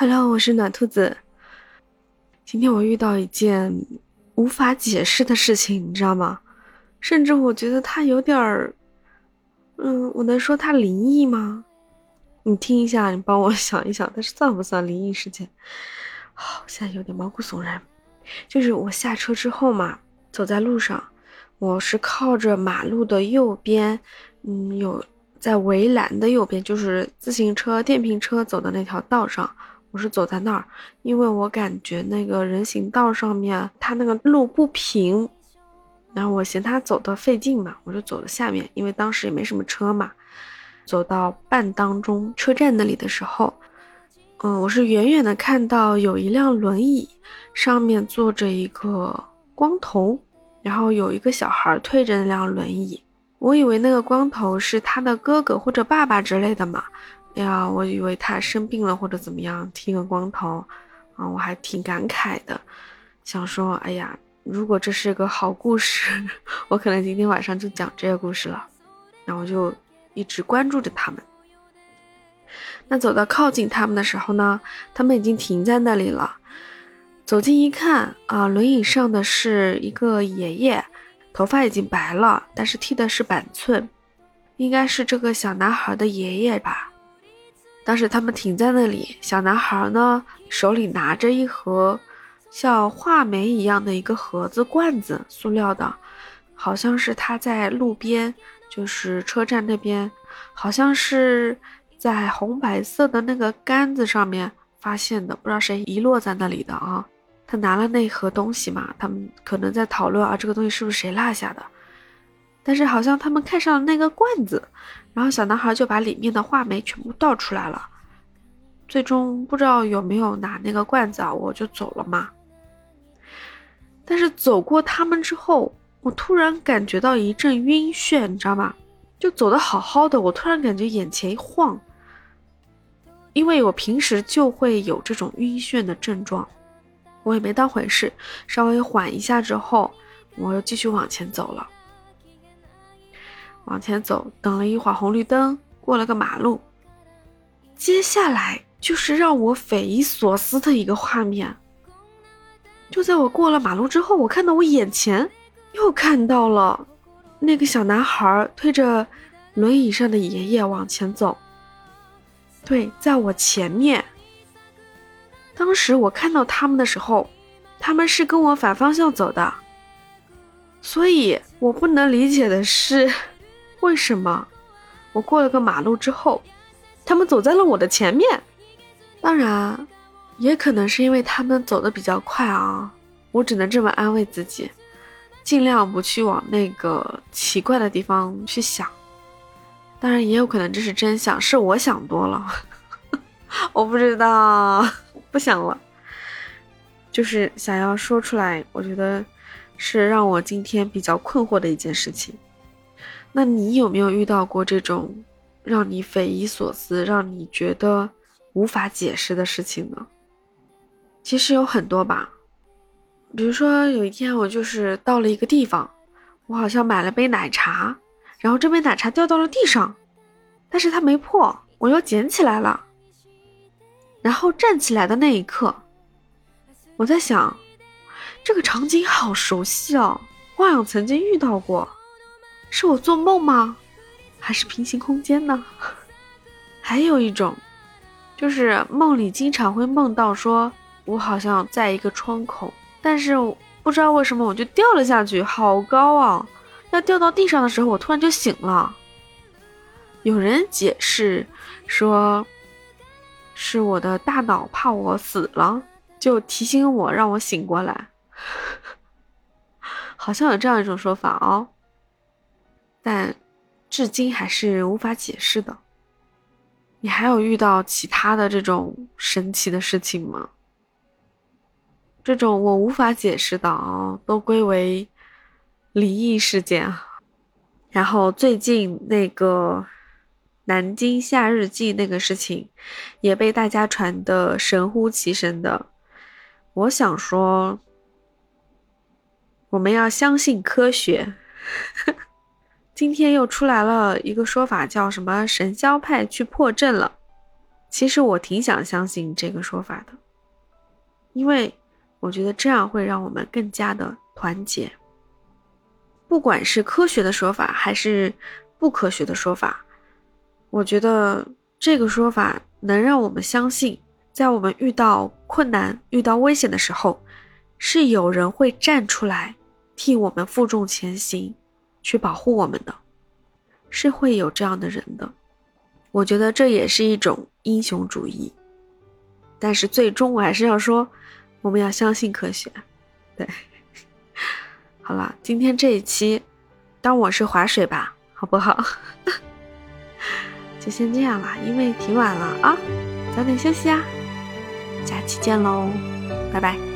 Hello，我是暖兔子。今天我遇到一件无法解释的事情，你知道吗？甚至我觉得它有点儿，嗯，我能说它灵异吗？你听一下，你帮我 想一想，它是算不算灵异事件？好，现在有点毛骨悚然。就是我下车之后嘛，走在路上，我是靠着马路的右边，嗯，有在围栏的右边，就是自行车、电瓶车走的那条道上，我是走在那儿，因为我感觉那个人行道上面它那个路不平，然后我嫌它走的费劲嘛，我就走了下面，因为当时也没什么车嘛。走到半当中车站那里的时候，嗯，我是远远的看到有一辆轮椅，上面坐着一个光头，然后有一个小孩推着那辆轮椅。我以为那个光头是他的哥哥或者爸爸之类的嘛，哎呀，我以为他生病了或者怎么样，剃个光头，啊，我还挺感慨的，想说，哎呀，如果这是个好故事，我可能今天晚上就讲这个故事了，然后就。一直关注着他们。那走到靠近他们的时候呢，他们已经停在那里了。走近一看啊，轮椅上的是一个爷爷，头发已经白了，但是剃的是板寸，应该是这个小男孩的爷爷吧。当时他们停在那里，小男孩呢手里拿着一盒像话梅一样的一个盒子罐子，塑料的，好像是他在路边。就是车站那边，好像是在红白色的那个杆子上面发现的，不知道谁遗落在那里的啊。他拿了那盒东西嘛，他们可能在讨论啊，这个东西是不是谁落下的？但是好像他们看上了那个罐子，然后小男孩就把里面的话梅全部倒出来了。最终不知道有没有拿那个罐子啊，我就走了嘛。但是走过他们之后。我突然感觉到一阵晕眩，你知道吗？就走的好好的，我突然感觉眼前一晃，因为我平时就会有这种晕眩的症状，我也没当回事，稍微缓一下之后，我又继续往前走了。往前走，等了一会儿红绿灯，过了个马路，接下来就是让我匪夷所思的一个画面。就在我过了马路之后，我看到我眼前。又看到了那个小男孩推着轮椅上的爷爷往前走。对，在我前面。当时我看到他们的时候，他们是跟我反方向走的，所以我不能理解的是，为什么我过了个马路之后，他们走在了我的前面？当然，也可能是因为他们走的比较快啊，我只能这么安慰自己。尽量不去往那个奇怪的地方去想，当然也有可能这是真相，是我想多了，我不知道，不想了，就是想要说出来，我觉得是让我今天比较困惑的一件事情。那你有没有遇到过这种让你匪夷所思、让你觉得无法解释的事情呢？其实有很多吧。比如说有一天我就是到了一个地方，我好像买了杯奶茶，然后这杯奶茶掉到了地上，但是它没破，我又捡起来了。然后站起来的那一刻，我在想，这个场景好熟悉哦，我好像曾经遇到过，是我做梦吗？还是平行空间呢？还有一种，就是梦里经常会梦到，说我好像在一个窗口。但是不知道为什么我就掉了下去，好高啊！要掉到地上的时候，我突然就醒了。有人解释说，是我的大脑怕我死了，就提醒我让我醒过来。好像有这样一种说法哦，但至今还是无法解释的。你还有遇到其他的这种神奇的事情吗？这种我无法解释的啊，都归为灵异事件。然后最近那个南京夏日祭那个事情，也被大家传的神乎其神的。我想说，我们要相信科学。今天又出来了一个说法，叫什么“神霄派去破阵了”。其实我挺想相信这个说法的，因为我觉得这样会让我们更加的团结。不管是科学的说法还是不科学的说法，我觉得这个说法能让我们相信，在我们遇到困难、遇到危险的时候，是有人会站出来替我们负重前行，去保护我们的，是会有这样的人的。我觉得这也是一种英雄主义，但是最终我还是要说，我们要相信科学。对，好了，今天这一期当我是划水吧，好不好？就先这样了，因为挺晚了啊，早点休息啊，下期见喽，拜拜。